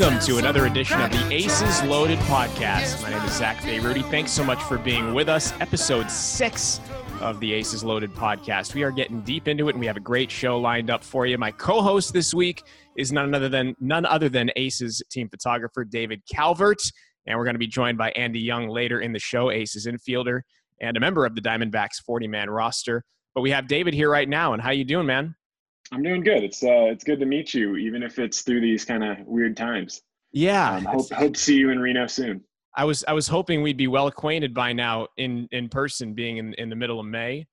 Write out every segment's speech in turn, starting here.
Welcome to another edition of the Aces Loaded podcast. My name is Zach Bayrudy. Thanks so much for being with us. Episode six of the Aces Loaded podcast. We are getting deep into it, and we have a great show lined up for you. My co-host this week is none other than none other than Aces team photographer David Calvert, and we're going to be joined by Andy Young later in the show. Aces infielder and a member of the Diamondbacks 40-man roster. But we have David here right now, and how you doing, man? I'm doing good. It's uh, it's good to meet you, even if it's through these kind of weird times. Yeah, um, hope, hope to see you in Reno soon. I was I was hoping we'd be well acquainted by now in in person, being in in the middle of May,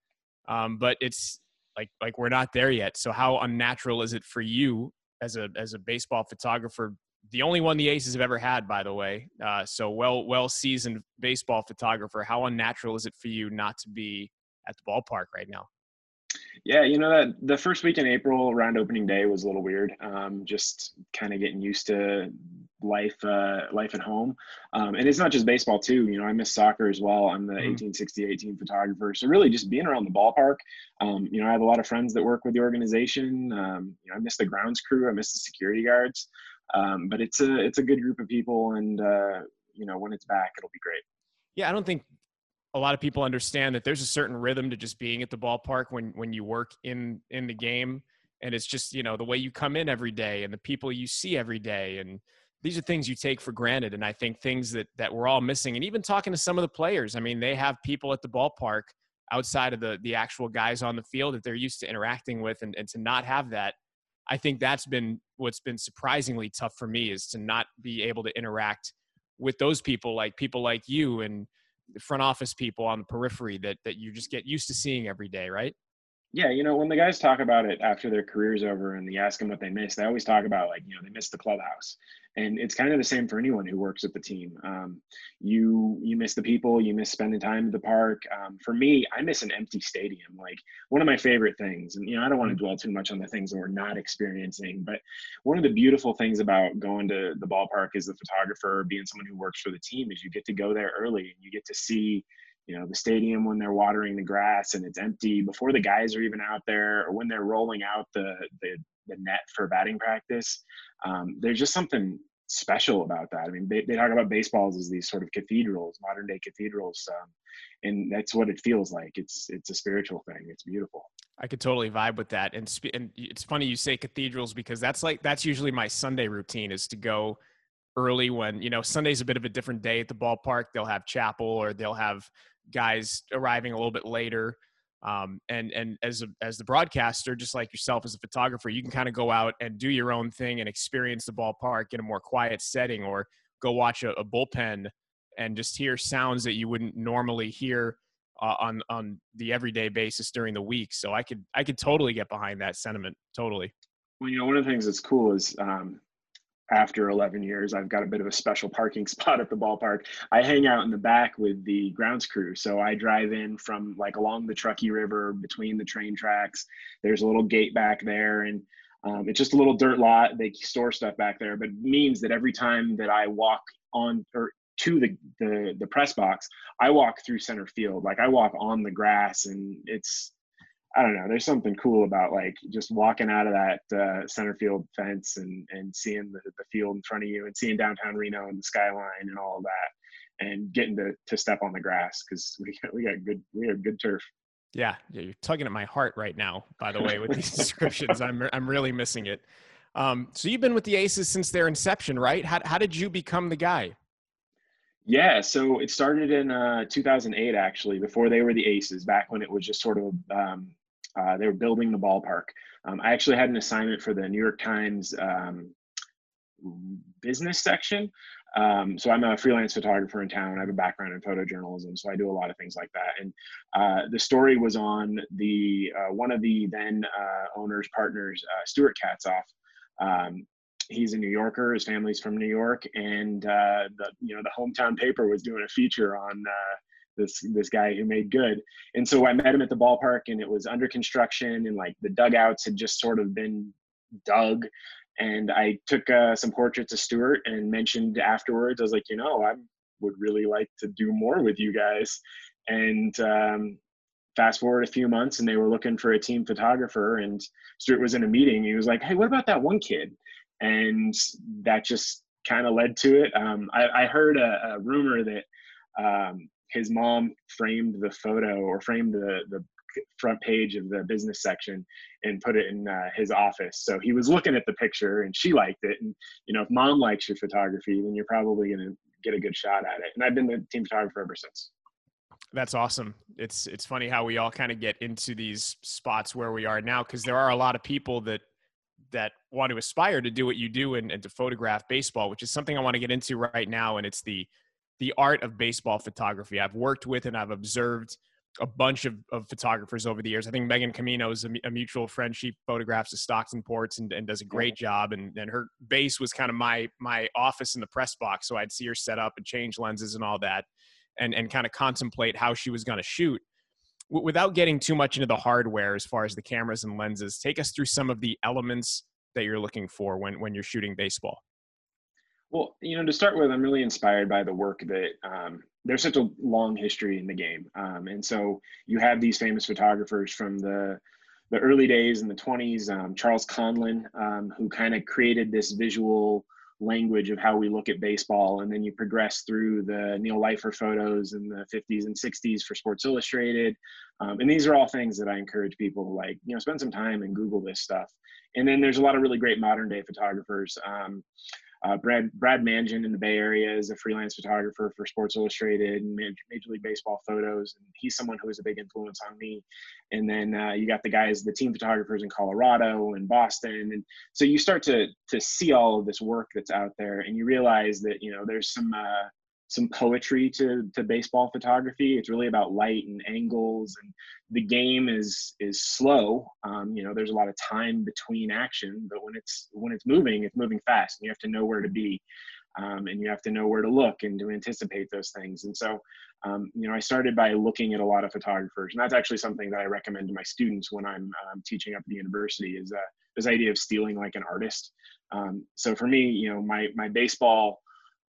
um, but it's like like we're not there yet. So how unnatural is it for you as a as a baseball photographer? The only one the Aces have ever had, by the way. Uh, so well well seasoned baseball photographer. How unnatural is it for you not to be at the ballpark right now? Yeah, you know that the first week in April around opening day was a little weird. Um, just kind of getting used to life, uh, life at home, um, and it's not just baseball too. You know, I miss soccer as well. I'm the mm-hmm. 1860 photographer, so really just being around the ballpark. Um, you know, I have a lot of friends that work with the organization. Um, you know, I miss the grounds crew. I miss the security guards. Um, but it's a it's a good group of people, and uh, you know, when it's back, it'll be great. Yeah, I don't think a lot of people understand that there's a certain rhythm to just being at the ballpark when when you work in in the game. And it's just you know the way you come in every day and the people you see every day. And these are things you take for granted. And i think things that that we're all missing and even talking to some of the players. I mean they have people at the ballpark outside of the the actual guys on the field that they're used to interacting with and, and to not have that. I think that's been what's been surprisingly tough for me is to not be able to interact with those people like people like you. And front office people on the periphery that that you just get used to seeing every day, right? Yeah, you know, when the guys talk about it after their career's over and they ask them what they miss, they always talk about like, you know, they miss the clubhouse. And it's kind of the same for anyone who works at the team. Um, you you miss the people, you miss spending time at the park. Um, for me, I miss an empty stadium. Like one of my favorite things, and you know, I don't want to mm-hmm. dwell too much on the things that we're not experiencing, but one of the beautiful things about going to the ballpark as a photographer, being someone who works for the team, is you get to go there early and you get to see you know the stadium when they're watering the grass and it's empty before the guys are even out there or when they're rolling out the the, the net for batting practice um, there's just something special about that. I mean they, they talk about baseballs as these sort of cathedrals modern day cathedrals um, and that's what it feels like. It's it's a spiritual thing. It's beautiful. I could totally vibe with that, and, and it's funny you say cathedrals because that's like that's usually my Sunday routine is to go early when you know Sunday's a bit of a different day at the ballpark. They'll have chapel or they'll have guys arriving a little bit later. Um, and and as a, as the broadcaster, just like yourself as a photographer, you can kind of go out and do your own thing and experience the ballpark in a more quiet setting, or go watch a, a bullpen and just hear sounds that you wouldn't normally hear uh, on on the everyday basis during the week. So I could I could totally get behind that sentiment. Totally. Well, you know, one of the things that's cool is um, after 11 years, I've got a bit of a special parking spot at the ballpark. I hang out in the back with the grounds crew. So I drive in from like along the Truckee River between the train tracks. There's a little gate back there, and um, it's just a little dirt lot. They store stuff back there, but means that every time that I walk on or to the, the the press box, I walk through center field. Like I walk on the grass, and it's I don't know. There's something cool about like just walking out of that uh, center field fence and and seeing the, the field in front of you and seeing downtown Reno and the skyline and all of that, and getting to to step on the grass because we got we got good we have good turf. Yeah, yeah, you're tugging at my heart right now. By the way, with these descriptions, I'm I'm really missing it. Um, so you've been with the Aces since their inception, right? How how did you become the guy? Yeah, so it started in uh, 2008, actually, before they were the Aces, back when it was just sort of um, uh, they were building the ballpark. Um, I actually had an assignment for the New York Times um, business section. Um, so I'm a freelance photographer in town. I have a background in photojournalism, so I do a lot of things like that. And uh, the story was on the uh, one of the then uh, owners partners, uh, Stuart Katzoff. Um, he's a New Yorker. His family's from New York, and uh, the you know the hometown paper was doing a feature on this this guy who made good. And so I met him at the ballpark, and it was under construction, and like the dugouts had just sort of been dug. And I took uh, some portraits of Stuart and mentioned afterwards, I was like, you know, I would really like to do more with you guys. And um, fast forward a few months, and they were looking for a team photographer, and Stuart was in a meeting. He was like, hey, what about that one kid? and that just kind of led to it. Um, I, I, heard a, a rumor that um, his mom framed the photo or framed the the front page of the business section and put it in uh, his office. So he was looking at the picture and she liked it. And you know, if mom likes your photography, then you're probably going to get a good shot at it. And I've been the team photographer ever since. That's awesome. It's it's funny how we all kind of get into these spots where we are now because there are a lot of people that that want to aspire to do what you do and, and to photograph baseball, which is something I want to get into right now. And it's the the art of baseball photography. I've worked with and I've observed a bunch of, of photographers over the years. I think Megan Camino is a, a, mutual friend. She photographs the Stockton ports and, and does a great job. And, and her base was kind of my my office in the press box, so I'd see her set up and change lenses and all that, and and kind of contemplate how she was going to shoot. W- without getting too much into the hardware as far as the cameras and lenses, take us through some of the elements that you're looking for when when you're shooting baseball. Well, you know, to start with, I'm really inspired by the work that um, there's such a long history in the game, um, and so you have these famous photographers from the the early days in the 20s. Um, Charles Conlon, um, who kind of created this visual language of how we look at baseball, and then you progress through the Neil Leifer photos in the 50s and 60s for Sports Illustrated, um, and these are all things that I encourage people to like, you know, spend some time and Google this stuff. And then there's a lot of really great modern day photographers. Uh, Brad Brad Mangin in the Bay Area is a freelance photographer for Sports Illustrated and Major League Baseball photos, and he's someone who was a big influence on me. And then uh, you got the guys, the team photographers in Colorado and Boston, and so you start to to see all of this work that's out there, and you realize that you know there's some uh, some poetry to to baseball photography. It's really about light and angles, and the game is is slow. Um, you know, there's a lot of time between action, but when it's when it's moving, it's moving fast, and you have to know where to be, um, and you have to know where to look and to anticipate those things. And so, um, you know, I started by looking at a lot of photographers, and that's actually something that I recommend to my students when I'm um, teaching up at the university is uh, this idea of stealing like an artist. Um, so for me, you know, my my baseball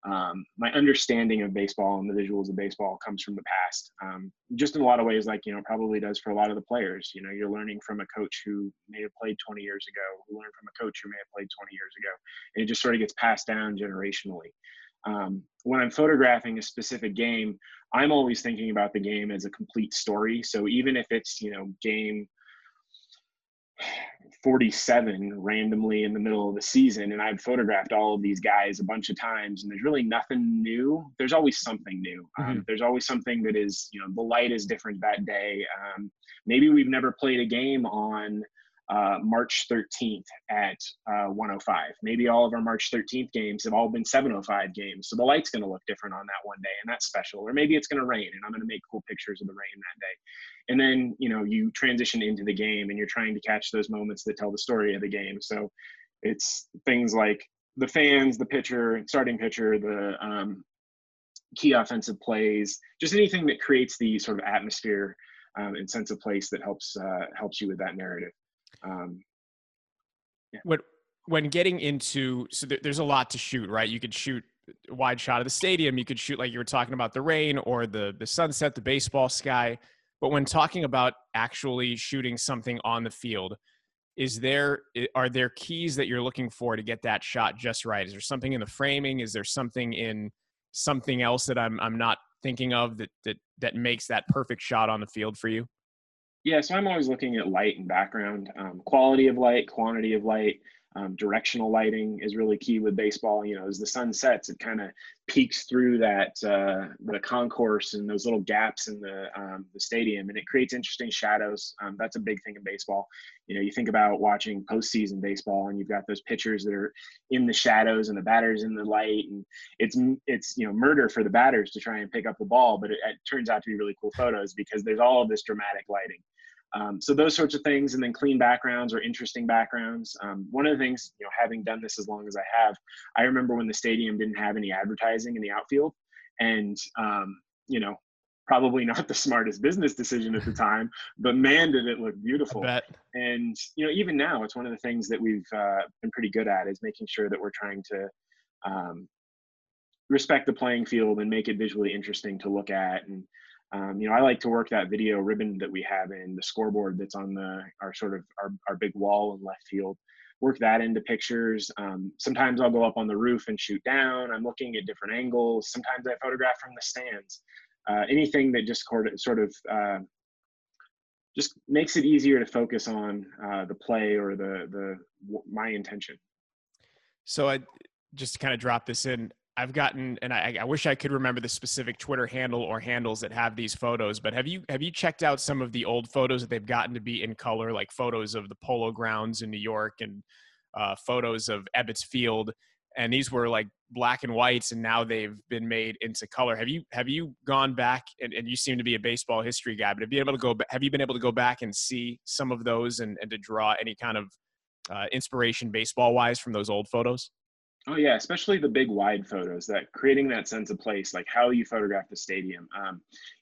um, my understanding of baseball and the visuals of baseball comes from the past um, just in a lot of ways like you know probably does for a lot of the players. You know you're learning from a coach who may have played 20 years ago who learned from a coach who may have played 20 years ago and it just sort of gets passed down generationally. Um, when i'm photographing a specific game i'm always thinking about the game as a complete story. So even if it's you know game 47 randomly in the middle of the season and I've photographed all of these guys a bunch of times and there's really nothing new. There's always something new. Um, mm-hmm. Um, there's always something that is, you know, the light is different that day. Um, maybe we've never played a game on uh, March 13th at uh, 105. Maybe all of our March 13th games have all been 705 games. So the light's going to look different on that one day, and that's special. Or maybe it's going to rain, and I'm going to make cool pictures of the rain that day. And then, you know, you transition into the game and you're trying to catch those moments that tell the story of the game. So it's things like the fans, the pitcher, starting pitcher, the um, key offensive plays, just anything that creates the sort of atmosphere um, and sense of place that helps uh, helps you with that narrative. Um, yeah. What when getting into so there, there's a lot to shoot, right? You could shoot a wide shot of the stadium. You could shoot like you were talking about the rain or the the sunset, the baseball sky. But when talking about actually shooting something on the field, is there are there keys that you're looking for to get that shot just right? Is there something in the framing? Is there something in something else that I'm I'm not thinking of that that that makes that perfect shot on the field for you? Yeah, so I'm always looking at light and background, um, quality of light, quantity of light. Um, directional lighting is really key with baseball. You know, as the sun sets, it kind of peeks through that uh, the concourse and those little gaps in the um, the stadium, and it creates interesting shadows. Um, that's a big thing in baseball. You know, you think about watching postseason baseball, and you've got those pitchers that are in the shadows and the batters in the light, and it's it's you know murder for the batters to try and pick up the ball, but it, it turns out to be really cool photos because there's all of this dramatic lighting. Um, so those sorts of things, and then clean backgrounds or interesting backgrounds. Um, one of the things, you know, having done this as long as I have, I remember when the stadium didn't have any advertising in the outfield, and um, you know, probably not the smartest business decision at the time, but man, did it look beautiful. And you know, even now, it's one of the things that we've uh, been pretty good at is making sure that we're trying to um, respect the playing field and make it visually interesting to look at and um, you know, I like to work that video ribbon that we have in the scoreboard that's on the our sort of our, our big wall in left field. work that into pictures. Um, sometimes I'll go up on the roof and shoot down. I'm looking at different angles. Sometimes I photograph from the stands. Uh, anything that just sort of uh, just makes it easier to focus on uh, the play or the the my intention. So I just to kind of drop this in. I've gotten, and I, I, wish I could remember the specific Twitter handle or handles that have these photos. But have you have you checked out some of the old photos that they've gotten to be in color, like photos of the Polo Grounds in New York and uh, photos of Ebbets Field? And these were like black and whites, and now they've been made into color. Have you have you gone back? And, and you seem to be a baseball history guy, but have you able to go? Have you been able to go back and see some of those and, and to draw any kind of uh, inspiration baseball wise from those old photos? Oh yeah, especially the big wide photos that creating that sense of place, like how you photograph the stadium. Um,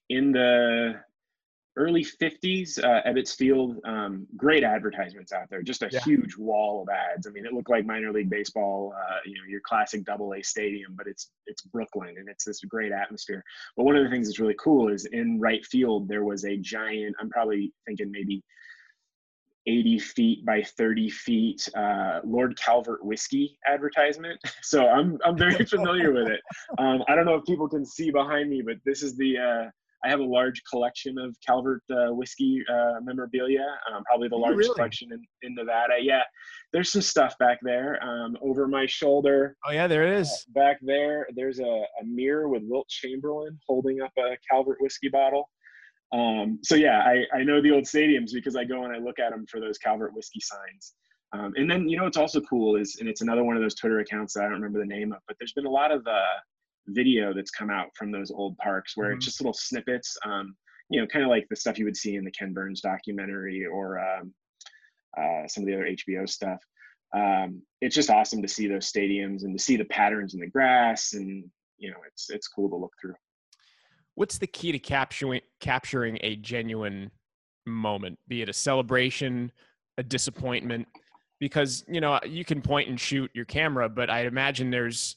in the early 50s, uh, Ebbets Field, um, great advertisements out there, just a yeah. huge wall of ads. I mean, it looked like minor league baseball, uh, you know, your classic double A stadium, but it's, it's Brooklyn and it's this great atmosphere. But one of the things that's really cool is in right field, there was a giant, I'm probably thinking maybe 80 feet by 30 feet uh, Lord Calvert whiskey advertisement. So I'm I'm very familiar with it. Um, I don't know if people can see behind me, but this is the uh, I have a large collection of Calvert uh, whiskey uh, memorabilia. Um, probably the largest really? collection in, in Nevada. Yeah, there's some stuff back there um, over my shoulder. Oh yeah, there it is. Uh, back there, there's a, a mirror with Wilt Chamberlain holding up a Calvert whiskey bottle. Um, so yeah, I, I know the old stadiums because I go and I look at them for those Calvert whiskey signs. Um, and then you know what's also cool is, and it's another one of those Twitter accounts that I don't remember the name of, but there's been a lot of uh, video that's come out from those old parks where mm-hmm. it's just little snippets. Um, you know, kind of like the stuff you would see in the Ken Burns documentary or um, uh, some of the other HBO stuff. Um, it's just awesome to see those stadiums and to see the patterns in the grass, and you know, it's it's cool to look through what's the key to capturing capturing a genuine moment, be it a celebration, a disappointment? Because you know you can point and shoot your camera, but I imagine there's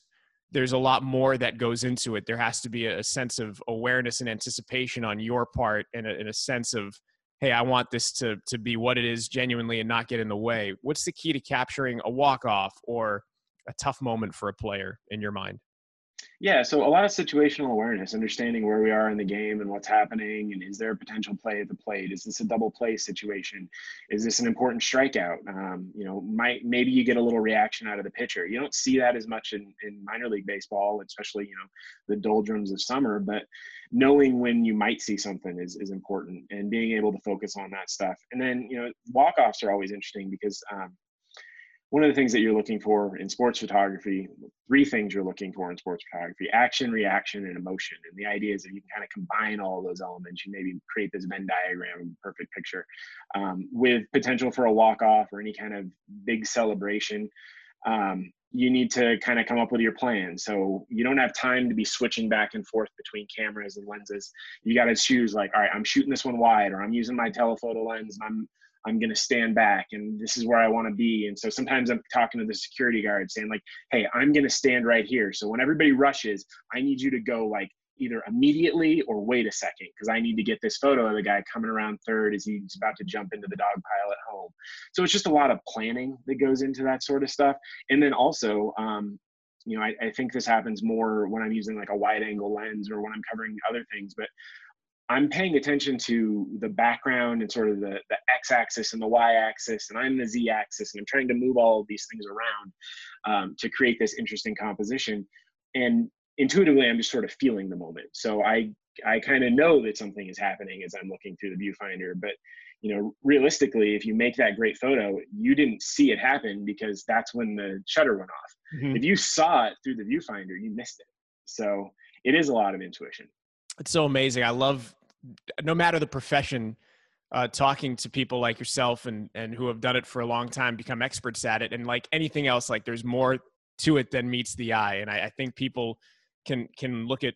there's a lot more that goes into it. There has to be a sense of awareness and anticipation on your part, and a, and a sense of hey, I want this to to be what it is genuinely and not get in the way. What's the key to capturing a walk off or a tough moment for a player in your mind? Yeah, so a lot of situational awareness, understanding where we are in the game and what's happening, and is there a potential play at the plate? Is this a double play situation? Is this an important strikeout? Um, you know, might maybe you get a little reaction out of the pitcher. You don't see that as much in, in minor league baseball, especially you know the doldrums of summer. But knowing when you might see something is is important, and being able to focus on that stuff. And then you know walk offs are always interesting because um, one of the things that you're looking for in sports photography, three things you're looking for in sports photography action, reaction, and emotion. And the idea is that you can kind of combine all of those elements. You maybe create this Venn diagram, perfect picture, um, with potential for a walk off or any kind of big celebration. Um, you need to kind of come up with your plan. So you don't have time to be switching back and forth between cameras and lenses. You got to choose like, all right, I'm shooting this one wide, or I'm using my telephoto lens, and I'm I'm going to stand back and this is where I want to be. And so sometimes I'm talking to the security guard saying like, Hey, I'm going to stand right here. So when everybody rushes, I need you to go like either immediately or wait a second because I need to get this photo of the guy coming around third as he's about to jump into the dog pile at home. So it's just a lot of planning that goes into that sort of stuff. And then also, um, you know, I, I think this happens more when I'm using like a wide angle lens or when I'm covering other things, but I'm paying attention to the background and sort of the, the x-axis and the y-axis, and I'm the z-axis, and I'm trying to move all of these things around um, to create this interesting composition. And intuitively, I'm just sort of feeling the moment. So I I kind of know that something is happening as I'm looking through the viewfinder. But you know, realistically, if you make that great photo, you didn't see it happen because that's when the shutter went off. Mm-hmm. If you saw it through the viewfinder, you missed it. So it is a lot of intuition. It's so amazing. I love no matter the profession, uh, talking to people like yourself and and who have done it for a long time, become experts at it, and like anything else, like there's more to it than meets the eye. And I, I think people can can look at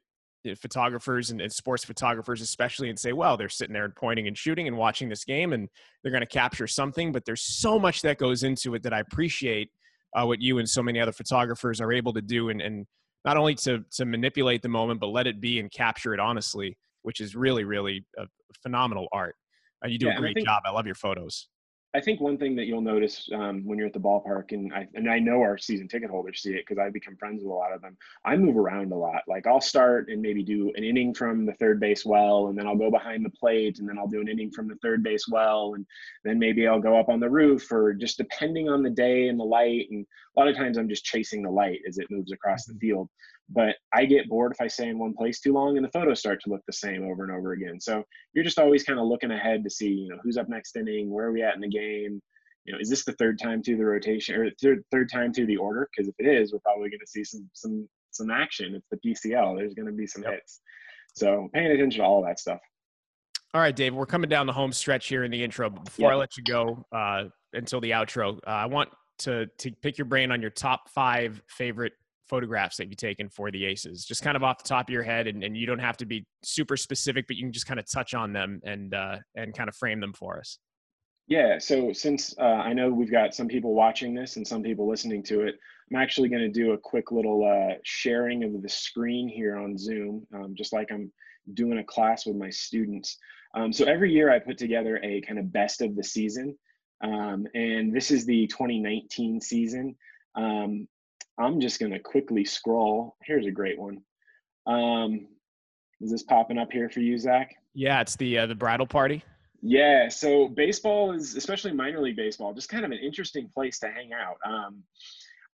photographers and, and, sports photographers especially and say well they're sitting there and pointing and shooting and watching this game and they're going to capture something. But there's so much that goes into it that i appreciate uh, what you and so many other photographers are able to do and, and not only to to manipulate the moment but let it be and capture it honestly which is really, really a phenomenal art. Uh, you do yeah, a great think, job. I love your photos. I think one thing that you'll notice um, when you're at the ballpark, and I and I know our season ticket holders see it because I've become friends with a lot of them. I move around a lot. Like I'll start and maybe do an inning from the third base well, and then I'll go behind the plate, and then I'll do an inning from the third base well, and then maybe I'll go up on the roof, or just depending on the day and the light. And a lot of times I'm just chasing the light as it moves across the mm-hmm. field. But I get bored if I stay in one place too long, and the photos start to look the same over and over again. So you're just always kind of looking ahead to see, you know, who's up next inning, where are we at in the game you know, is this the third time through the rotation or third third time through the order? Because if it is, we're probably going to see some some some action. It's the PCL. There's going to be some yep. hits. So paying attention to all that stuff. All right, Dave. We're coming down the home stretch here in the intro. But before yep. I let you go uh, until the outro, uh, I want to to pick your brain on your top five favorite photographs that you've taken for the Aces, just kind of off the top of your head, and, and you don't have to be super specific, but you can just kind of touch on them and uh, and kind of frame them for us. Yeah, so since uh, I know we've got some people watching this and some people listening to it, I'm actually going to do a quick little uh, sharing of the screen here on Zoom, um, just like I'm doing a class with my students. Um, so every year I put together a kind of best of the season, um, and this is the 2019 season. Um, I'm just going to quickly scroll. Here's a great one. Um, is this popping up here for you, Zach? Yeah, it's the uh, the bridal party. Yeah, so baseball is, especially minor league baseball, just kind of an interesting place to hang out. Um,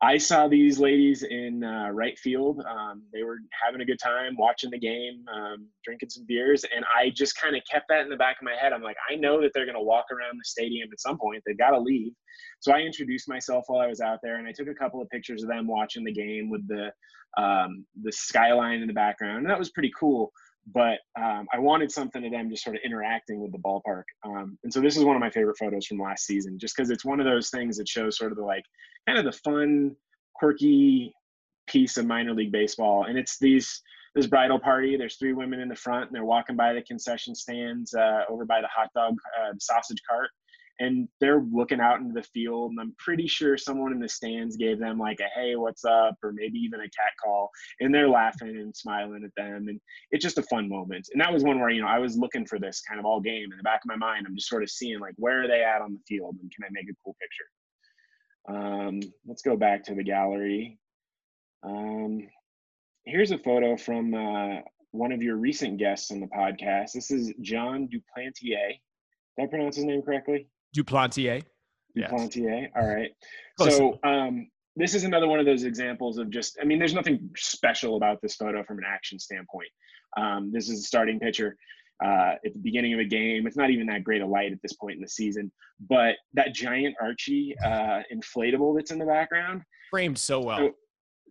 I saw these ladies in uh, right field. Um, they were having a good time watching the game, um, drinking some beers, and I just kind of kept that in the back of my head. I'm like, I know that they're going to walk around the stadium at some point. They've got to leave. So I introduced myself while I was out there, and I took a couple of pictures of them watching the game with the um, the skyline in the background, and that was pretty cool but um, I wanted something of them just sort of interacting with the ballpark. Um, and so this is one of my favorite photos from last season, just because it's one of those things that shows sort of the like kind of the fun, quirky piece of minor league baseball. And it's these this bridal party. There's three women in the front, and they're walking by the concession stands uh, over by the hot dog uh, sausage cart, and they're looking out into the field and i'm pretty sure someone in the stands gave them like a hey what's up? or maybe even a cat call and they're laughing and smiling at them and it's just a fun moment. And that was one where you know i was looking for this kind of all game in the back of my mind i'm just sort of seeing like where are they at on the field and can i make a cool picture? Um, let's go back to the gallery. Um, here's a photo from uh, one of your recent guests on the podcast. This is jon duplantier. Did i pronounce his name correctly Duplantier. Duplantier. Yes. All right. Close so um, this is another one of those examples of just, I mean, there's nothing special about this photo from an action standpoint. Um, this is a starting pitcher uh, at the beginning of a game. It's not even that great a light at this point in the season, but that giant Archie uh, inflatable that's in the background. Framed so well. So,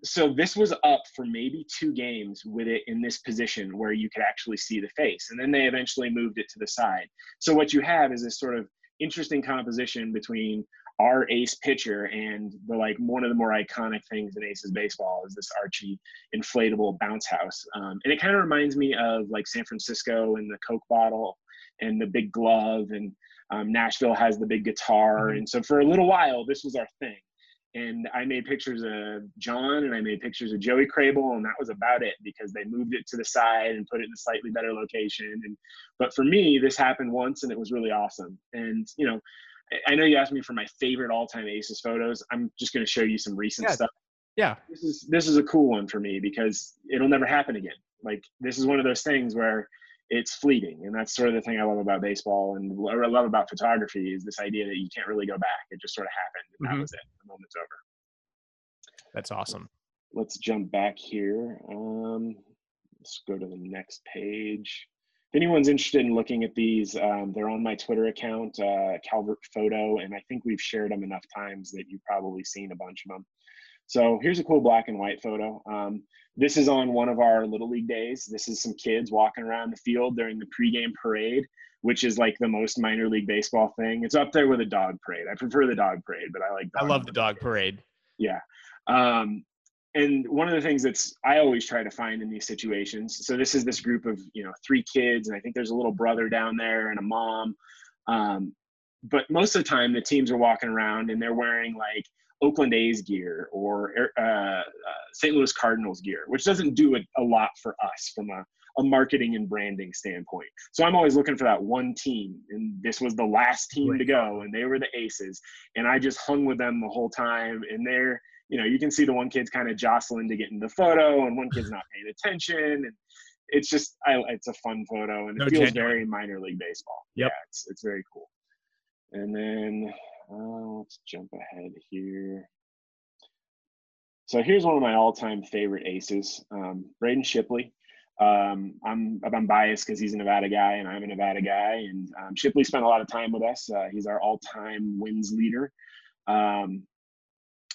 so this was up for maybe two games with it in this position where you could actually see the face and then they eventually moved it to the side so what you have is this sort of interesting composition between our ace pitcher and the like one of the more iconic things in aces baseball is this archie inflatable bounce house. Um, and it kind of reminds me of like san francisco and the coke bottle and the big glove and um, nashville has the big guitar. Mm-hmm. and so for a little while this was our thing and I made pictures of Jon and I made pictures of Joey Krehbiel, and that was about it because they moved it to the side and put it in a slightly better location. And but for me, this happened once and it was really awesome. And you know, I know you asked me for my favorite all-time Aces photos. I'm just going to show you some recent yeah. stuff. Yeah, this is this is a cool one for me because it'll never happen again. Like this is one of those things where it's fleeting and that's sort of the thing i love about baseball and what i love about photography is this idea that you can't really go back. It just sort of happened and mm-hmm. that was it. The moment's over. That's awesome. Let's jump back here. Um, let's go to the next page. If anyone's interested in looking at these um, they're on my twitter account uh, calvert photo and i think we've shared them enough times that you've probably seen a bunch of them so here's a cool black and white photo. Um, this is on one of our Little League days. This is some kids walking around the field during the pregame parade, which is like the most minor league baseball thing. It's up there with a dog parade. I prefer the dog parade, but I like. I love the dog parade. Yeah. Um, and one of the things that's I always try to find in these situations. So this is this group of you know three kids, and I think there's a little brother down there and a mom. Um, but most of the time, the teams are walking around and they're wearing like Oakland A's gear or uh, uh, St. Louis Cardinals gear, which doesn't do a, a lot for us from a, a marketing and branding standpoint. So I'm always looking for that one team, and this was the last team right. to go, and they were the Aces, and I just hung with them the whole time, and they're you know you can see the one kid's kind of jostling to get in the photo, and one kid's not paying attention, and it's just I, it's a fun photo, and it no feels genuine. very minor league baseball. Yep. Yeah, it's it's very cool. And then uh, let's jump ahead here. So here's one of my all-time favorite aces, um, Braden Shipley. Um, I'm I'm biased because he's a Nevada guy and I'm a Nevada guy, and um, Shipley spent a lot of time with us. Uh, he's our all-time wins leader, um,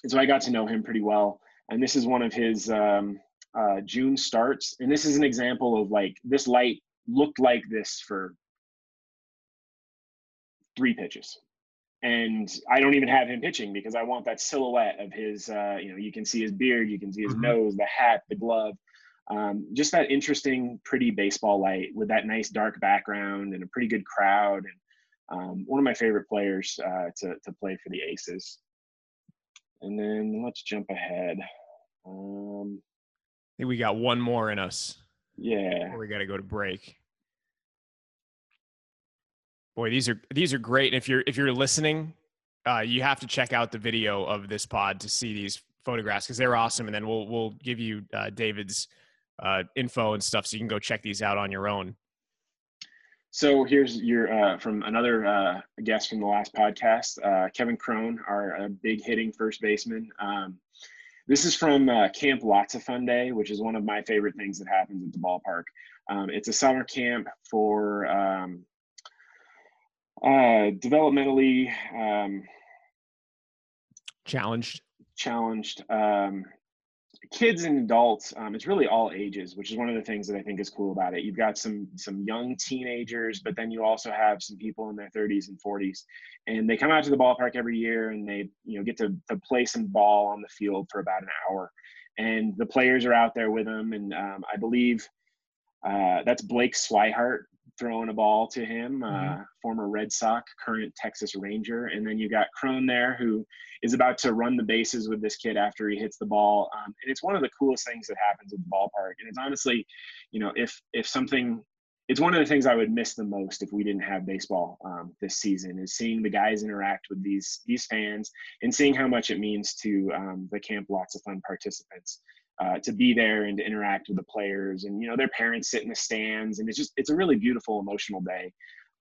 and so I got to know him pretty well. And this is one of his um, uh, June starts, and this is an example of like this light looked like this for three pitches and I don't even have him pitching because I want that silhouette of his. Uh, you know, you can see his beard, you can see his mm-hmm. nose, the hat, the glove. Um, just that interesting, pretty baseball light with that nice dark background and a pretty good crowd. And um, one of my favorite players uh, to to play for the Aces. And then let's jump ahead. Um, I think we got one more in us. Yeah. we got to go to break. Boy, these are these are great. And if you're if you're listening, uh, you have to check out the video of this pod to see these photographs because they're awesome. And then we'll we'll give you uh, David's uh, info and stuff so you can go check these out on your own. So here's your uh, from another uh, guest from the last podcast, uh, Kevin Cron, our uh, big hitting first baseman. Um, this is from uh, Camp Lots of Fun Day, which is one of my favorite things that happens at the ballpark. Um, it's a summer camp for um, uh, developmentally um, challenged. challenged um, kids and adults um, it's really all ages which is one of the things that i think is cool about it. You've got some some young teenagers but then you also have some people in their 30s and 40s and they come out to the ballpark every year and they you know get to, to play some ball on the field for about an hour and the players are out there with them and um, i believe uh, that's blake swihart throwing a ball to him, mm-hmm. uh, former Red Sox, current Texas Ranger. And then you got Cron there, who is about to run the bases with this kid after he hits the ball. Um, and it's one of the coolest things that happens at the ballpark. And it's honestly, you know, if if something, it's one of the things I would miss the most if we didn't have baseball um, this season is seeing the guys interact with these these fans and seeing how much it means to um, the camp lots of fun participants uh, to be there and to interact with the players and you know their parents sit in the stands and it's just it's a really beautiful emotional day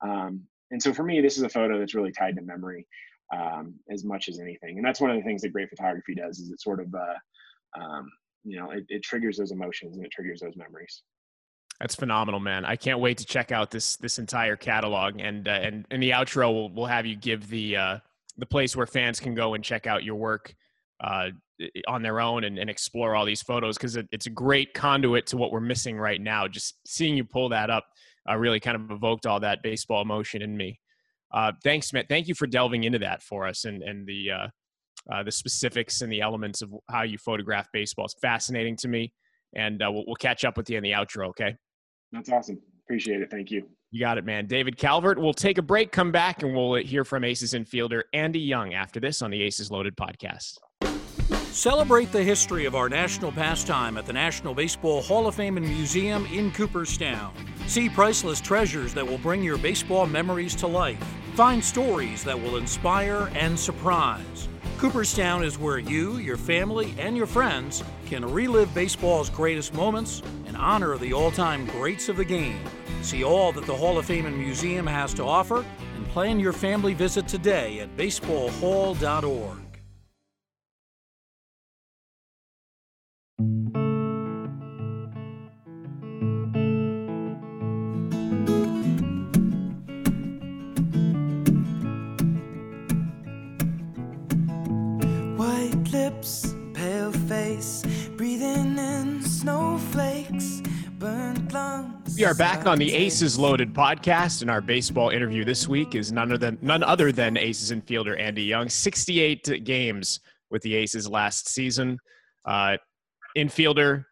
um, and so for me this is a photo that's really tied to memory um, as much as anything and that's one of the things that great photography does is it sort of uh, um, you know it, it triggers those emotions and it triggers those memories that's phenomenal, man! I can't wait to check out this this entire catalog. And uh, and in the outro, we'll we'll have you give the uh, the place where fans can go and check out your work uh, on their own and, and, explore all these photos because it, it's a great conduit to what we're missing right now. Just seeing you pull that up uh, really kind of evoked all that baseball emotion in me. Uh, thanks, Matt. Thank you for delving into that for us and and the uh, uh the specifics and the elements of how you photograph baseball. It's fascinating to me, and uh, we'll, we'll catch up with you in the outro. Okay. That's awesome. Appreciate it. Thank you. You got it, man. David Calvert. We'll take a break, come back, and we'll hear from Aces infielder Andy Young after this on the Aces Loaded podcast. Celebrate the history of our national pastime at the National Baseball Hall of Fame and Museum in Cooperstown. See priceless treasures that will bring your baseball memories to life. Find stories that will inspire and surprise. Cooperstown is where you, your family, and your friends can relive baseball's greatest moments and honor of the all time greats of the game. See all that the Hall of Fame and Museum has to offer and plan your family visit today at baseballhall.org. lips, pale face, breathing in snowflakes, burnt lungs. We are back on the Aces Loaded podcast, and our baseball interview this week is none other than none other than Aces infielder Andy Young. 68 games with the Aces last season. Uh, infielder,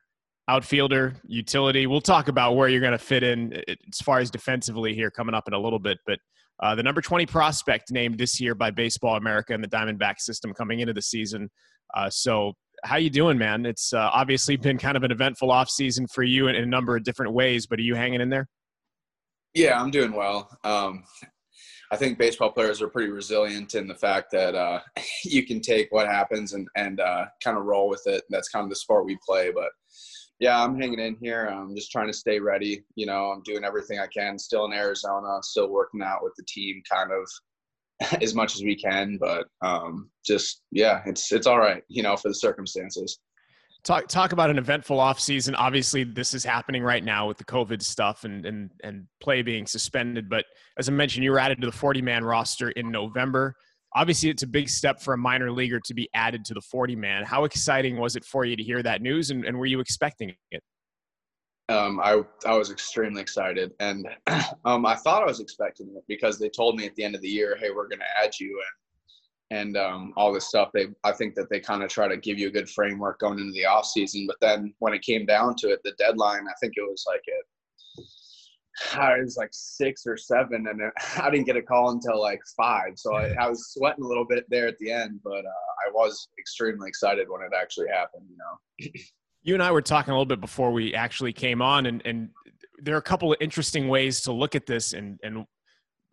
outfielder, utility. We'll talk about where you're going to fit in as far as defensively here coming up in a little bit, but uh, the number 20 prospect named this year by Baseball America and the Diamondback system coming into the season. Uh, so, how you doing, man? It's uh, obviously been kind of an eventful off season for you in, in, a number of different ways, but are you hanging in there? Yeah, I'm doing well. Um, I think baseball players are pretty resilient in the fact that uh, you can take what happens and and uh, kind of roll with it. That's kind of the sport we play. But yeah, I'm hanging in here. I'm just trying to stay ready. You know, I'm doing everything I can. Still in Arizona, still working out with the team, kind of as much as we can. But um, just yeah, it's it's all right. You know, for the circumstances. Talk talk about an eventful off season. Obviously, this is happening right now with the COVID stuff and and and play being suspended. But as I mentioned, you were added to the 40 man roster in November. Obviously, it's a big step for a minor leaguer to be added to the 40 man. How exciting was it for you to hear that news, and, and were you expecting it? Um, I I was extremely excited, and um, I thought I was expecting it because they told me at the end of the year, "Hey, we're going to add you," and and um, all this stuff. They, I think that they kind of try to give you a good framework going into the off season. But then when it came down to it, the deadline, I think it was like it, it was like six or seven, and I didn't get a call until like five. So I, I was sweating a little bit there at the end, but uh, I was extremely excited when it actually happened. You know. You and I were talking a little bit before we actually came on, and and there are a couple of interesting ways to look at this, and and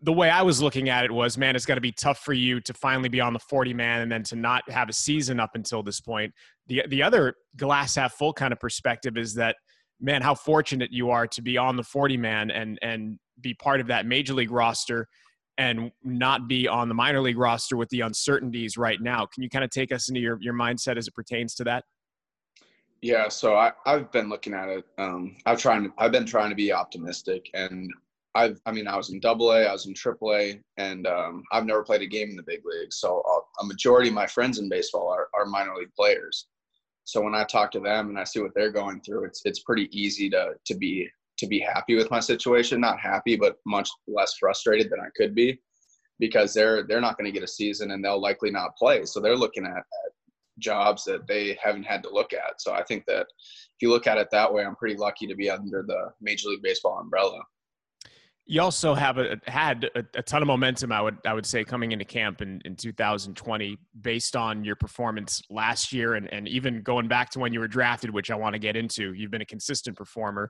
the way I was looking at it was, man, it's got to be tough for you to finally be on the 40 man and then to not have a season up until this point. The the other glass half full kind of perspective is that, man, how fortunate you are to be on the 40 man and and be part of that major league roster and not be on the minor league roster with the uncertainties right now. Can you kind of take us into your, your mindset as it pertains to that? Yeah, so I, I've been looking at it. Um, I've trying. I've been trying to be optimistic, and I've I mean, I was in Double A, I was in Triple A, and um, I've never played a game in the big leagues. So a majority of my friends in baseball are, are minor league players. So when I talk to them and I see what they're going through, it's it's pretty easy to to be to be happy with my situation. Not happy, but much less frustrated than I could be, because they're they're not going to get a season and they'll likely not play. So they're looking at, at jobs that they haven't had to look at. So I think that if you look at it that way, I'm pretty lucky to be under the Major League Baseball umbrella. You also have a, had a, a, ton of momentum, I would I would say, coming into camp in, in 2020, based on your performance last year, and, and even going back to when you were drafted, which I want to get into. You've been a consistent performer.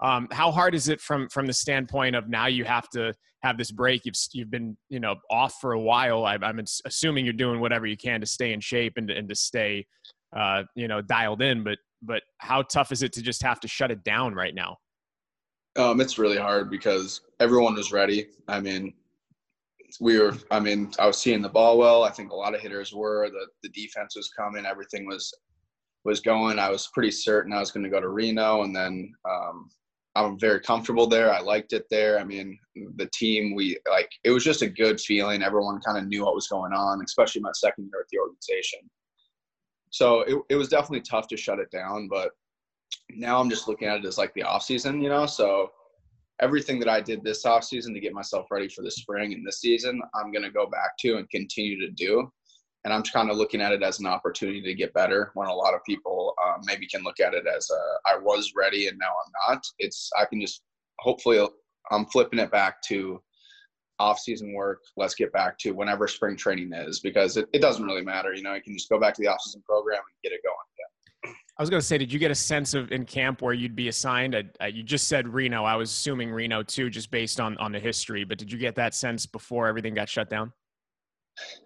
Um, how hard is it from from the standpoint of now you have to have this break? You've you've been you know off for a while. I, I'm assuming you're doing whatever you can to stay in shape and to, and to stay uh, you know dialed in. But but how tough is it to just have to shut it down right now? Um, it's really hard because everyone was ready. I mean, we were. I mean, I was seeing the ball well. I think a lot of hitters were. The the defense was coming. Everything was was going. I was pretty certain I was going to go to Reno, and then um, I'm very comfortable there. I liked it there. I mean, the team we like. It was just a good feeling. Everyone kind of knew what was going on, especially my second year at the organization. So it, it was definitely tough to shut it down, but now I'm just looking at it as like the off season, you know. So everything that I did this off season to get myself ready for the spring and this season, I'm gonna go back to and continue to do. And I'm kind of looking at it as an opportunity to get better. When a lot of people uh, maybe can look at it as a, I was ready and now I'm not. It's I can just hopefully I'm flipping it back to off season work. Let's get back to whenever spring training is because it, it doesn't really matter. You know, you can just go back to the off season program and get it going. I was going to say, did you get a sense of in camp where you'd be assigned? Uh, you just said Reno. I was assuming Reno too, just based on on the history. But did you get that sense before everything got shut down?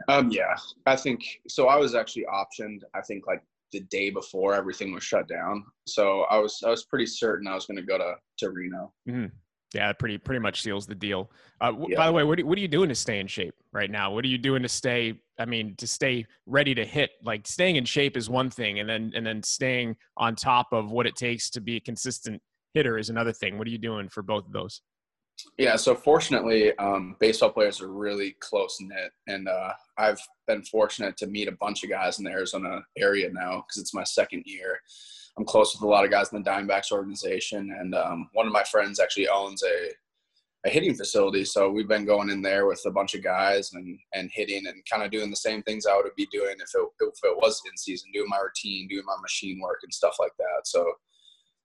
Um, yeah, I think so. I was actually optioned. I think like the day before everything was shut down. So I was I was pretty certain I was going to go to to Reno. Mm-hmm. Yeah, pretty pretty much seals the deal. Uh, yeah. By the way, what are, what are you doing to stay in shape right now? What are you doing to stay? I mean, to stay ready to hit. Like staying in shape is one thing, and then and then staying on top of what it takes to be a consistent hitter is another thing. What are you doing for both of those? Yeah, so fortunately, um, baseball players are really close knit, and uh, I've been fortunate to meet a bunch of guys in the Arizona area now because it's my second year. I'm close with a lot of guys in the Diamondbacks organization, and um, one of my friends actually owns a a hitting facility. So we've been going in there with a bunch of guys and and hitting and kind of doing the same things I would be doing if it if it was in season, doing my routine, doing my machine work and stuff like that. So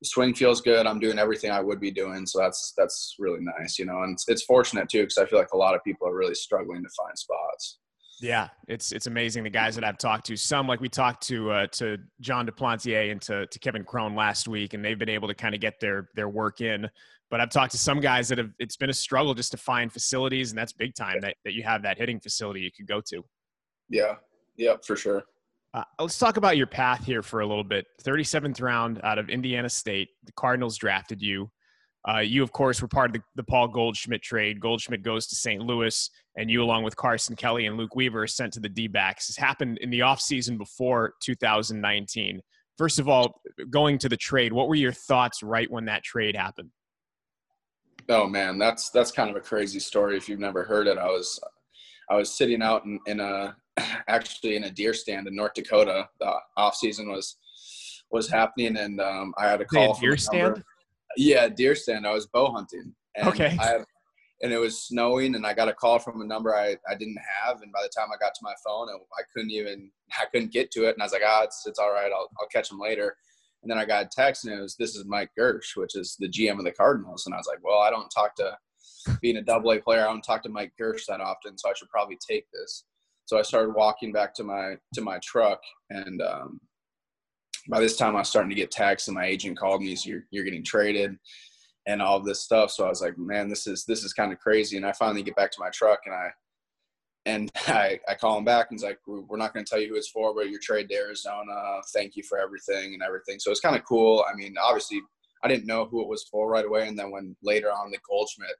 the swing feels good. I'm doing everything I would be doing, so that's that's really nice, you know. And it's, it's fortunate too because I feel like a lot of people are really struggling to find spots. Yeah, it's it's amazing the guys that I've talked to. Some like we talked to uh, to John Duplantier and to to Kevin Cron last week, and they've been able to kind of get their their work in. But I've talked to some guys that have it's been a struggle just to find facilities, and that's big time that that you have that hitting facility you could go to. Yeah, yeah, for sure. Uh, let's talk about your path here for a little bit. 37th round out of Indiana State. The Cardinals drafted you. Uh, you, of course, were part of the, the, Paul Goldschmidt trade. Goldschmidt goes to St. Louis, and you, along with Carson Kelly and Luke Weaver, are sent to the D backs. This happened in the offseason before 2019. First of all, going to the trade, what were your thoughts right when that trade happened? Oh man, that's that's kind of a crazy story. If you've never heard it, I was I was sitting out in, in a actually in a deer stand in North Dakota. The off season was was happening, and um, I had a call. A deer stand. Yeah, deer stand. I was bow hunting. And okay. I and it was snowing, and I got a call from a number I, I didn't have. And by the time I got to my phone, I couldn't even I couldn't get to it. And I was like, ah, it's it's all right. I'll I'll catch him later. And then I got a text, and it was this is Mike Girsch, which is the GM of the Cardinals. And I was like, well, I don't talk to being a double A player. I don't talk to Mike Girsch that often, so I should probably take this. So I started walking back to my to my truck, and um, by this time I was starting to get texts, and my agent called me, "So you're you're getting traded." and all this stuff. So I was like, man, this is this is kind of crazy. And I finally get back to my truck and I and I, I call him back and he's like, we're not going to tell you who it's for, but your trade to Arizona. Thank you for everything and everything. So it's kind of cool. I mean, obviously, I didn't know who it was for right away, and then when later on the Goldschmidt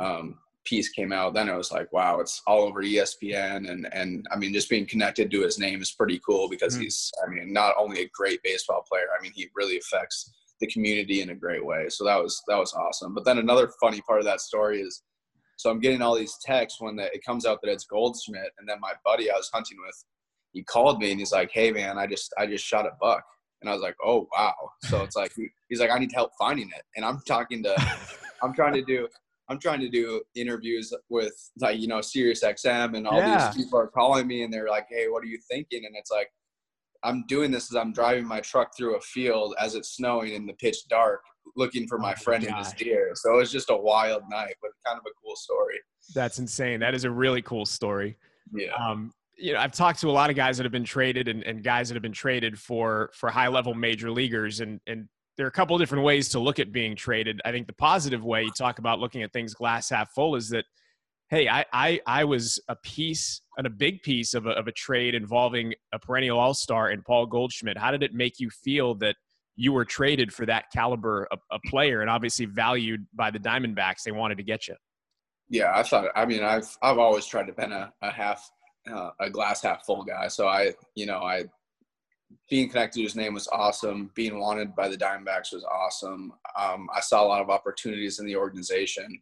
um, piece came out, then it was like, wow, it's all over ESPN, and and I mean, just being connected to his name is pretty cool because mm-hmm. he's, I mean, not only a great baseball player, I mean, he really affects the community in a great way. So that was that was awesome. But then another funny part of that story is, so I'm getting all these texts when the, it comes out that it's Goldschmidt, and then my buddy I was hunting with, he called me and he's like, "Hey man, I just I just shot a buck," and I was like, "Oh wow!" So it's like he's like, "I need help finding it," and I'm talking to, I'm trying to do I'm trying to do interviews with like you know Sirius XM and all yeah. these people are calling me and they're like, "Hey, what are you thinking?" And it's like I'm doing this as I'm driving my truck through a field as it's snowing in the pitch dark, looking for my oh friend my and his deer. So it was just a wild night, but kind of a cool story. That's insane. That is a really cool story. Yeah. Um, you know, I've talked to a lot of guys that have been traded and, and guys that have been traded for for high level major leaguers, and and there are a couple of different ways to look at being traded. I think the positive way you talk about looking at things glass half full is that, hey, I I, I was a piece and a big piece of a, of a trade involving a perennial all star and Paul Goldschmidt. How did it make you feel that you were traded for that caliber of a player and obviously valued by the Diamondbacks? They wanted to get you. Yeah, I thought. I mean, I've I've always tried to be a, a half uh, a glass half full guy. So I, you know, I being connected to his name was awesome. Being wanted by the Diamondbacks was awesome. Um, I saw a lot of opportunities in the organization.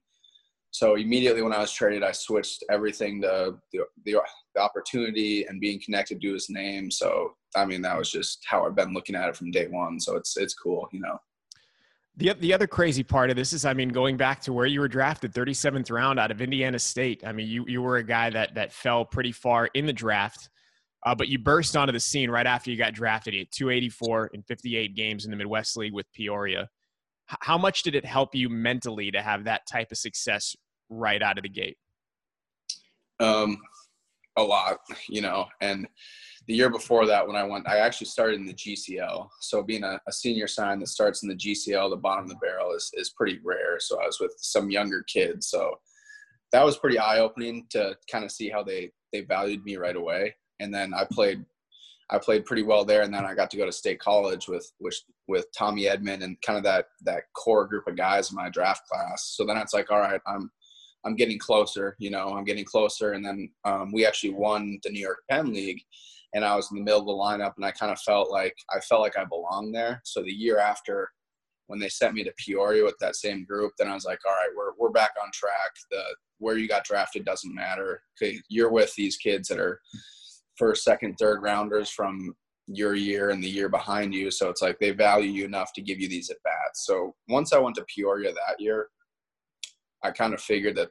So immediately when I was traded, I switched everything to the, the, the opportunity and being connected to his name. So I mean, that was just how I've been looking at it from day one. So it's it's cool, you know. The, the other crazy part of this is, I mean, going back to where you were drafted, 37th round out of Indiana State. I mean, you, you were a guy that, that fell pretty far in the draft. Uh, but you burst onto the scene right after you got drafted. You had 284 in 58 games in the Midwest League with Peoria. How much did it help you mentally to have that type of success right out of the gate? Um, a lot, you know. And the year before that, when I went, I actually started in the GCL. So being a, a senior sign that starts in the GCL, the bottom of the barrel is is pretty rare. So I was with some younger kids. So that was pretty eye opening to kind of see how they they valued me right away and then I played I played pretty well there, and then I got to go to state college with with with Tommy Edman and kind of that that core group of guys in my draft class. So then it's like, all right, I'm I'm getting closer, you know, I'm getting closer, and then um, we actually won the New York Penn League, and I was in the middle of the lineup, and I kind of felt like I felt like I belonged there. So the year after, when they sent me to Peoria with that same group, then I was like, all right, we're we're back on track. The where you got drafted doesn't matter. You're with these kids that are first, second, third rounders from your year and the year behind you. So it's like they value you enough to give you these at bats. So once I went to Peoria that year, I kind of figured that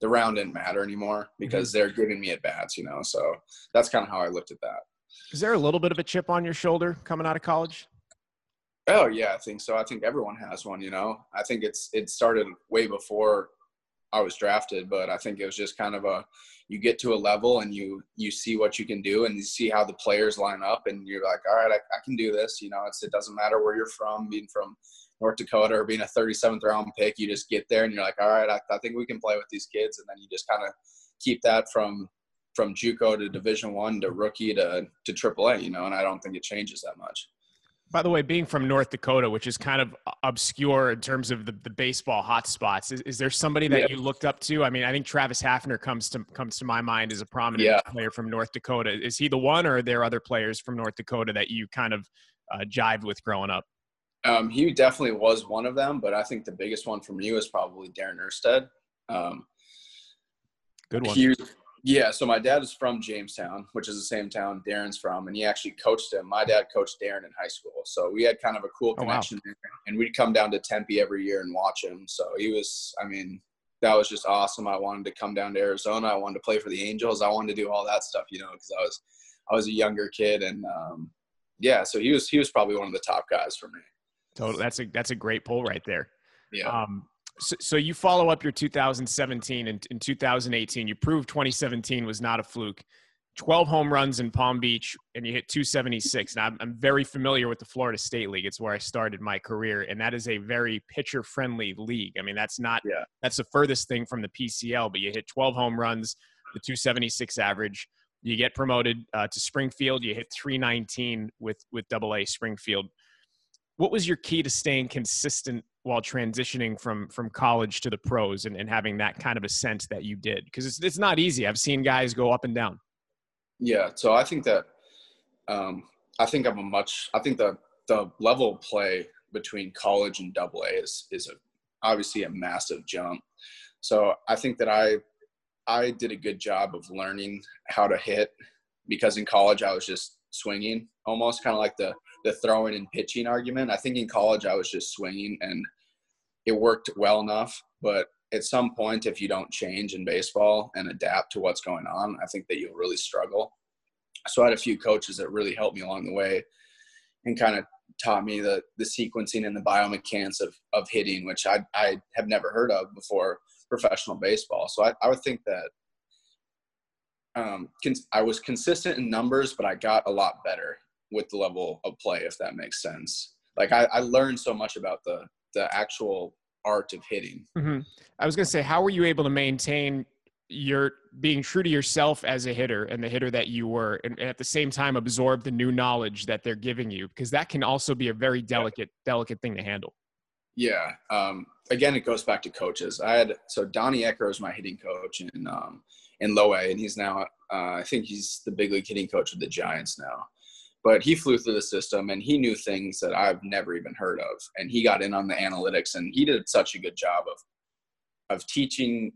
the round didn't matter anymore because mm-hmm. they're giving me at bats, you know. So that's kind of how I looked at that. Is there a little bit of a chip on your shoulder coming out of college? Oh yeah, I think so. I think everyone has one. You know, I think it's it started way before I was drafted, but I think it was just kind of a you get to a level and you you see what you can do and you see how the players line up and you're like, all right, I, I can do this. You know, it's it doesn't matter where you're from, being from North Dakota or being a 37th round pick, you just get there and you're like, all right, I, I think we can play with these kids, and then you just kind of keep that from from JUCO to Division One to rookie to to AAA. You know, and I don't think it changes that much. By the way, being from North Dakota, which is kind of obscure in terms of the, the baseball hotspots, is, is there somebody that yeah. you looked up to? I mean, I think Travis Hafner comes to comes to my mind as a prominent yeah. player from North Dakota. Is he the one, or are there other players from North Dakota that you kind of uh, jived with growing up? Um, he definitely was one of them, but I think the biggest one for me was probably Darren Erstad. Um, Good one. Yeah, so my dad is from Jamestown, which is the same town Darren's from, and he actually coached him. My dad coached Darren in high school, so we had kind of a cool connection oh, wow. And we'd come down to Tempe every year and watch him. So he was, I mean, that was just awesome. I wanted to come down to Arizona. I wanted to play for the Angels. I wanted to do all that stuff, you know, because I was, I was a younger kid, and um, yeah, so he was, he was probably one of the top guys for me. Totally, that's a that's a great pull right there. Yeah. Um, so, so, you follow up your 2017 and in 2018, you proved 2017 was not a fluke. 12 home runs in Palm Beach, and you hit 276. Now, I'm, I'm very familiar with the Florida State League. It's where I started my career, and that is a very pitcher-friendly league. I mean, that's not yeah. that's the furthest thing from the PCL. But you hit 12 home runs, the 276 average. You get promoted uh, to Springfield. You hit 319 with with Double A Springfield. What was your key to staying consistent while transitioning from from college to the pros and, and having that kind of a sense that you did? Because it's, it's not easy. I've seen guys go up and down. Yeah so i think that um, i think i'm a much i think the the level of play between college and double a is is a, obviously a massive jump. So i think that i i did a good job of learning how to hit because in college i was just swinging almost kind of like the the throwing and pitching argument i think in college i was just swinging and it worked well enough. But at some point, if you don't change in baseball and adapt to what's going on, I think that you'll really struggle. So I had a few coaches that really helped me along the way and kind of taught me the the sequencing and the biomechanics of, of hitting, which I, I have never heard of before professional baseball. So I, I would think that um, I was consistent in numbers, but I got a lot better with the level of play, if that makes sense. Like I, I learned so much about the the actual art of hitting. Mm-hmm. I was going to say, how were you able to maintain your being true to yourself as a hitter and the hitter that you were, and, and at the same time absorb the new knowledge that they're giving you? Because that can also be a very delicate, yeah. delicate thing to handle. Yeah. Um, again, it goes back to coaches. I had so Donnie Ecker was my hitting coach in um, in low A, and he's now uh, I think he's the big league hitting coach with the Giants now but he flew through the system and he knew things that I've never even heard of. And he got in on the analytics and he did such a good job of of teaching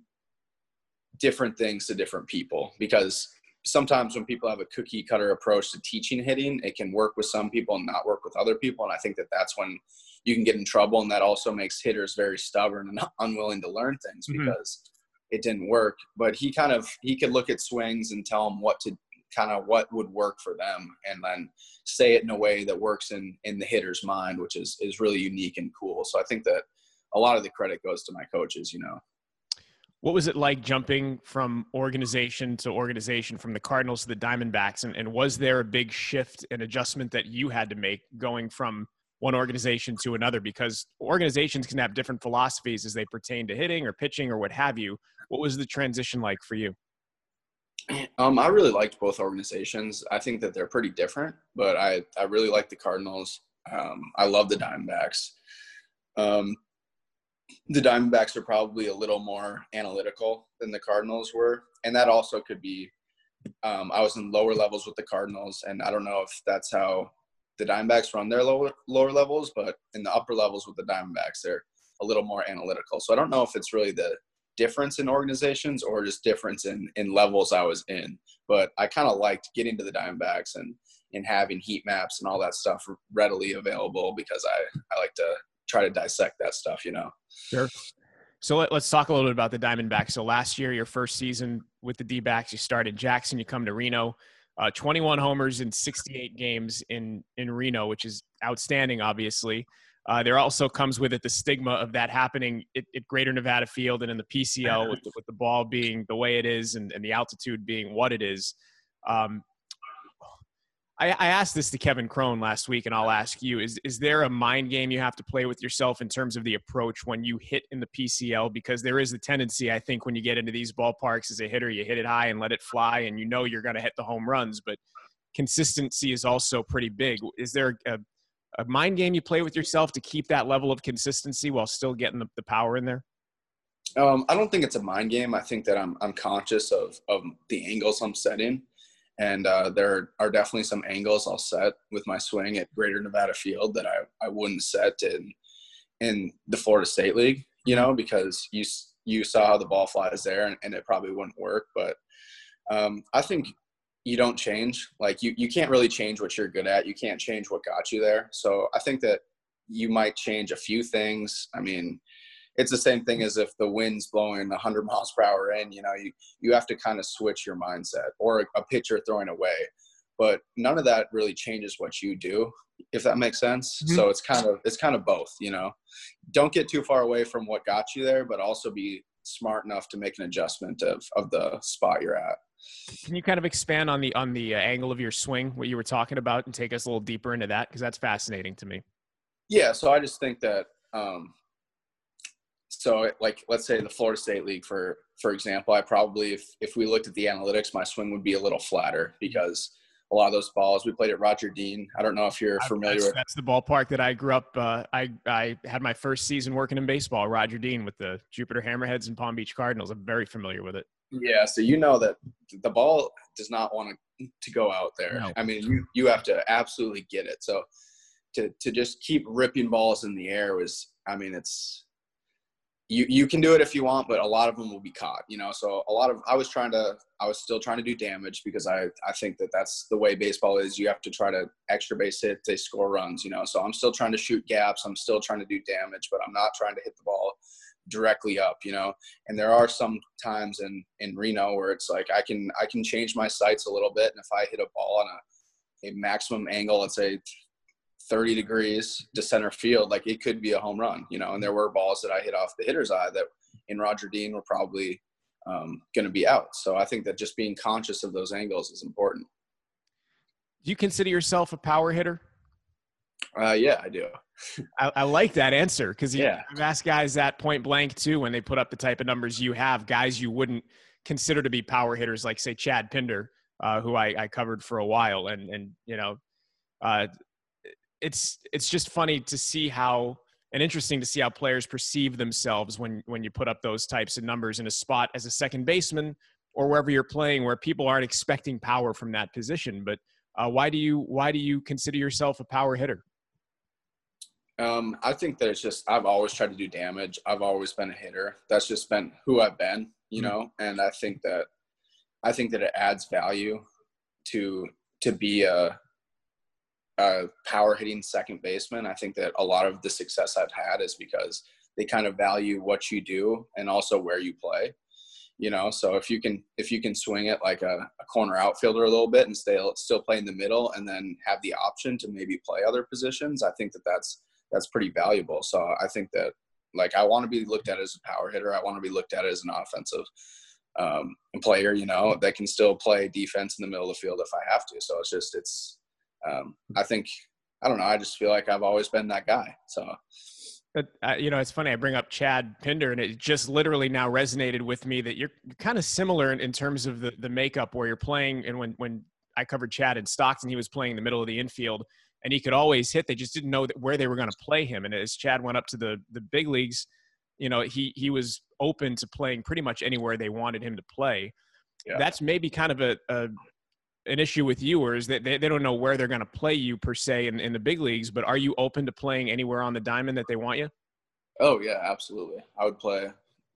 different things to different people because sometimes when people have a cookie cutter approach to teaching hitting, it can work with some people and not work with other people. And I think that that's when you can get in trouble. And that also makes hitters very stubborn and unwilling to learn things mm-hmm. because it didn't work. But he kind of, he could look at swings and tell them what to, kind of what would work for them and then say it in a way that works in in the hitter's mind which is is really unique and cool. So i think that a lot of the credit goes to my coaches you know. What was it like jumping from organization to organization from the cardinals to the diamondbacks? And, and was there a big shift and adjustment that you had to make going from one organization to another? Because organizations can have different philosophies as they pertain to hitting or pitching or what have you. What was the transition like for you um, I really liked both organizations. I think that they're pretty different, but I, I really like the Cardinals. Um, I love the Diamondbacks. Um, the Diamondbacks are probably a little more analytical than the Cardinals were, and that also could be. Um, I was in lower levels with the Cardinals, and I don't know if that's how the Diamondbacks run their lower lower levels, but in the upper levels with the Diamondbacks, they're a little more analytical. So I don't know if it's really the difference in organizations or just difference in in levels I was in. But I kind of liked getting to the Diamondbacks and and having heat maps and all that stuff readily available because I I like to try to dissect that stuff, you know. Sure. So let, us talk a little bit about the Diamondbacks. So last year, your first season with the D-backs, you started Jackson, you come to Reno. Uh, 21 homers in 68 games in in Reno, which is outstanding, obviously. Uh, there also comes with it the stigma of that happening at, at Greater Nevada Field and in the PCL with the, with the ball being the way it is and, and the altitude being what it is. Um, I, I, asked this to Kevin Cron last week, and I'll ask you: Is is there a mind game you have to play with yourself in terms of the approach when you hit in the PCL? Because there is a tendency, I think, when you get into these ballparks as a hitter, you hit it high and let it fly, and you know you're going to hit the home runs, but consistency is also pretty big. Is there a, a mind game you play with yourself to keep that level of consistency while still getting the, the power in there? Um, I don't think it's a mind game. I think that I'm I'm conscious of of the angles I'm setting, and uh, there are definitely some angles I'll set with my swing at Greater Nevada Field that I I wouldn't set in in the Florida State League. You know, because you you saw how the ball flies there, and, and it probably wouldn't work. But um, I think you don't change. Like you, you can't really change what you're good at. You can't change what got you there. So I think that you might change a few things. I mean, it's the same thing as if the wind's blowing 100 miles per hour in. You know, you you have to kind of switch your mindset, or a pitcher throwing away. But none of that really changes what you do, if that makes sense. Mm-hmm. So it's kind of it's kind of both. You know, don't get too far away from what got you there, but also be smart enough to make an adjustment of of the spot you're at. Can you kind of expand on the on the uh, angle of your swing, what you were talking about, and take us a little deeper into that because that's fascinating to me. Yeah, so I just think that, um, so like let's say the Florida State League for for example, I probably if if we looked at the analytics, my swing would be a little flatter because a lot of those balls we played at Roger Dean. I don't know if you're familiar that's, with. That's the ballpark that I grew up. Uh, I I had my first season working in baseball, Roger Dean, with the Jupiter Hammerheads and Palm Beach Cardinals. I'm very familiar with it. Yeah, so you know that the ball does not want to to go out there. No. I mean, you you have to absolutely get it. So to to just keep ripping balls in the air was, I mean, it's you you can do it if you want, but a lot of them will be caught. You know, so a lot of I was trying to I was still trying to do damage because I I think that that's the way baseball is. You have to try to extra base hit, they score runs. You know, so I'm still trying to shoot gaps. I'm still trying to do damage, but I'm not trying to hit the ball directly up you know and there are some times in in reno where it's like i can i can change my sights a little bit and if i hit a ball on a, a maximum angle let's say 30 degrees to center field like it could be a home run you know and there were balls that i hit off the hitter's eye that in roger dean were probably um, going to be out so i think that just being conscious of those angles is important do you consider yourself a power hitter uh, yeah, I do. I, I, like that answer because yeah. I've asked guys that point blank too when they put up the type of numbers you have, guys you wouldn't consider to be power hitters, like say Chad Pinder, uh, who I, I, covered for a while, and and you know, uh, it's it's just funny to see how and interesting to see how players perceive themselves when when you put up those types of numbers in a spot as a second baseman or wherever you're playing where people aren't expecting power from that position. But uh, why do you why do you consider yourself a power hitter? Um, I think that it's just I've always tried to do damage. I've always been a hitter. That's just been who I've been, you mm-hmm. know. And I think that I think that it adds value to to be a a power hitting second baseman. I think that a lot of the success I've had is because they kind of value what you do and also where you play. You know, so if you can if you can swing it like a, a corner outfielder a little bit and stay still play in the middle and then have the option to maybe play other positions, I think that that's that's pretty valuable. So I think that like I want to be looked at as a power hitter. I want to be looked at as an offensive um, player, you know, that can still play defense in the middle of the field if I have to. So it's just it's um, I think I don't know. I just feel like I've always been that guy. So. But, uh, you know, it's funny. I bring up Chad Pinder, and it just literally now resonated with me that you're kind of similar in, in terms of the the makeup where you're playing. And when when I covered Chad in Stockton, he was playing in the middle of the infield and he could always hit. They just didn't know where they were going to play him. And as Chad went up to the the big leagues, you know, he he was open to playing pretty much anywhere they wanted him to play. Yeah. That's maybe kind of a, a an issue with you, or is that they, they don't know where they're going to play you per se in, in the big leagues. But are you open to playing anywhere on the diamond that they want you? Oh yeah, absolutely. I would play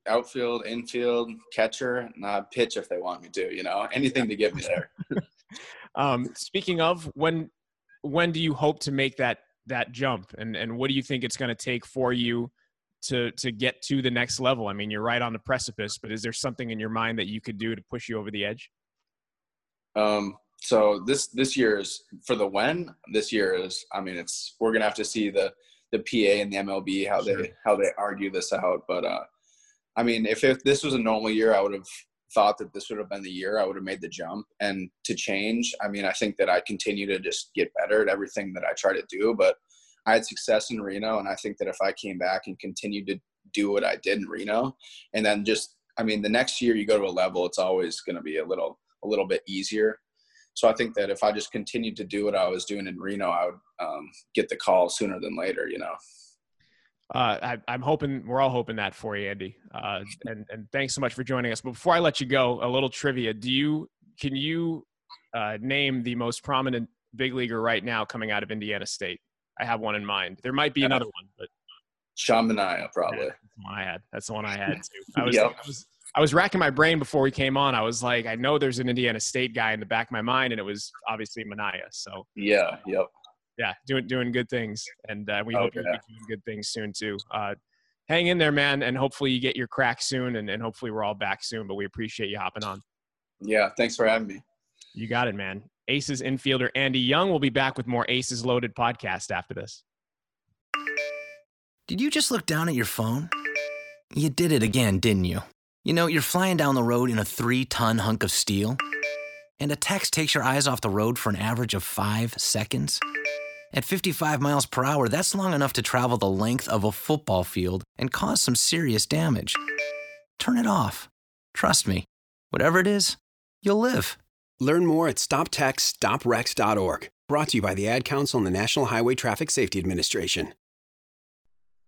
outfield, infield, catcher, and I'd pitch if they want me to. You know, anything to get me there. um, speaking of, when when do you hope to make that that jump and and what do you think it's going to take for you to to get to the next level i mean you're right on the precipice but is there something in your mind that you could do to push you over the edge um so this this year is for the when this year is i mean it's we're gonna have to see the the pa and the mlb how sure. they how they argue this out but uh i mean if, if this was a normal year i would have thought that this would have been the year i would have made the jump and to change i mean i think that i continue to just get better at everything that i try to do but i had success in reno and i think that if i came back and continued to do what i did in reno and then just i mean the next year you go to a level it's always going to be a little a little bit easier so I think that if I just continued to do what I was doing in Reno, I would um, get the call sooner than later. You know. Uh, I, am hoping we're all hoping that for you, Andy. Uh, and and thanks so much for joining us. But before I let you go, a little trivia: Do you can you uh, name the most prominent big leaguer right now coming out of Indiana State? I have one in mind. There might be another one, but Sean Manaea, probably. Yeah, that's the one I had. That's the one I had too. I was, yep. I was I was racking my brain before we came on. I was like, I know there's an Indiana State guy in the back of my mind, and it was obviously Manaea. So yeah, yep, yeah, doing doing good things, and uh, we okay. hope you're doing good things soon too. Uh, hang in there, man, and hopefully you get your crack soon, and, and hopefully we're all back soon. But we appreciate you hopping on. Yeah, thanks for having me. You got it, man. Aces infielder Andy Young will be back with more Aces Loaded podcast after this. Did you just look down at your phone? You did it again, didn't you? You know, you're flying down the road in a three ton hunk of steel, and a text takes your eyes off the road for an average of five seconds. At 55 miles per hour, that's long enough to travel the length of a football field and cause some serious damage. Turn it off. Trust me, whatever it is, you'll live. Learn more at stoptextsstopwrecks.org. Brought to you by the Ad Council and the National Highway Traffic Safety Administration.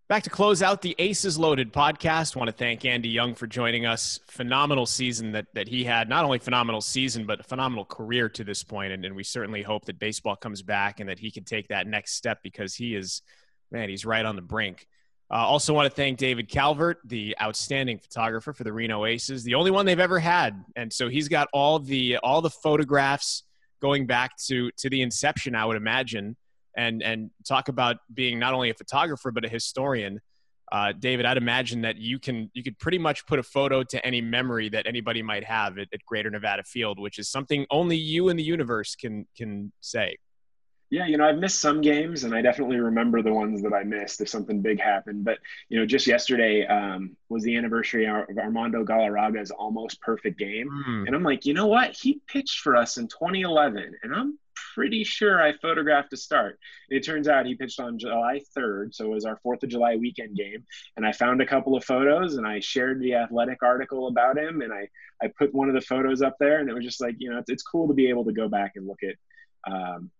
Back to close out the Aces Loaded podcast. Want to thank Andy Young for joining us. Phenomenal season that, that he had. Not only phenomenal season, but a phenomenal career to this point. And, and we certainly hope that baseball comes back and that he can take that next step because he is, man, he's right on the brink. Uh, also want to thank David Calvert, the outstanding photographer for the Reno Aces, the only one they've ever had. And so he's got all the all the photographs going back to to the inception, I would imagine and and talk about being not only a photographer but a historian. Uh, David, I'd imagine that you can you could pretty much put a photo to any memory that anybody might have at, at Greater Nevada Field, which is something only you in the universe can can say. Yeah, you know, I've missed some games, and I definitely remember the ones that I missed if something big happened. But you know, just yesterday um, was the anniversary of Armando Galarraga's almost perfect game, mm. and I'm like, you know what? He pitched for us in 2011, and I'm pretty sure I photographed a start. It turns out he pitched on July 3rd, so it was our 4th of July weekend game. And I found a couple of photos and I shared the athletic article about him and I, I put one of the photos up there and it was just like, you know, it's, it's cool to be able to go back and look at, um,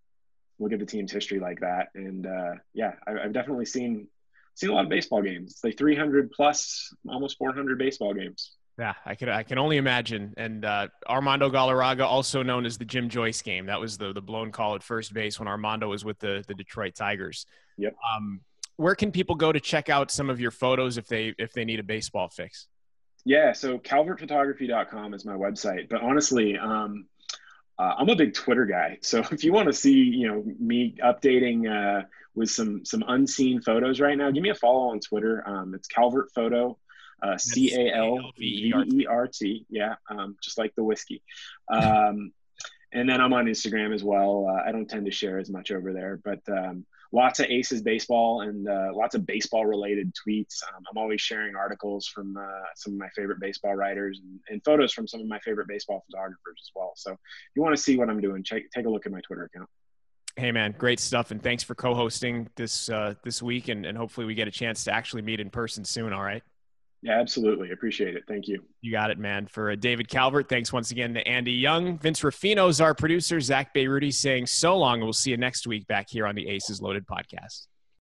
look at the team's history like that. And uh, yeah, I, I've definitely seen, seen a lot of baseball games. It's like 300 plus, almost 400 baseball games. Yeah, I can I can only imagine. And uh, Armando Galarraga, also known as the Jim Joyce game, that was the the blown call at first base when Armando was with the the Detroit Tigers. Yep. Um, where can people go to check out some of your photos if they if they need a baseball fix? Yeah, so calvertphotography.com is my website. But honestly, um, uh, I'm a big Twitter guy. So if you want to see, you know, me updating uh, with some some unseen photos right now, give me a follow on Twitter. Um, it's Calvert Photo uh, C A L V E R T. Yeah, um, just like the whiskey. Um, and then I'm on Instagram as well. Uh, I don't tend to share as much over there, but um, lots of Aces baseball and uh, lots of baseball related tweets. Um, I'm always sharing articles from uh, some of my favorite baseball writers and, and, photos from some of my favorite baseball photographers as well. So if you want to see what I'm doing, check, take a look at my Twitter account. Hey man, great stuff, and thanks for co-hosting this uh, this week, and, and hopefully we get a chance to actually meet in person soon. All right. Yeah, absolutely. Appreciate it. Thank you. You got it, man. For uh, David Calvert, thanks once again to Andy Young. Vince Ruffino is our producer. Zach Bayrouty saying so long. We'll see you next week back here on the Aces Loaded podcast.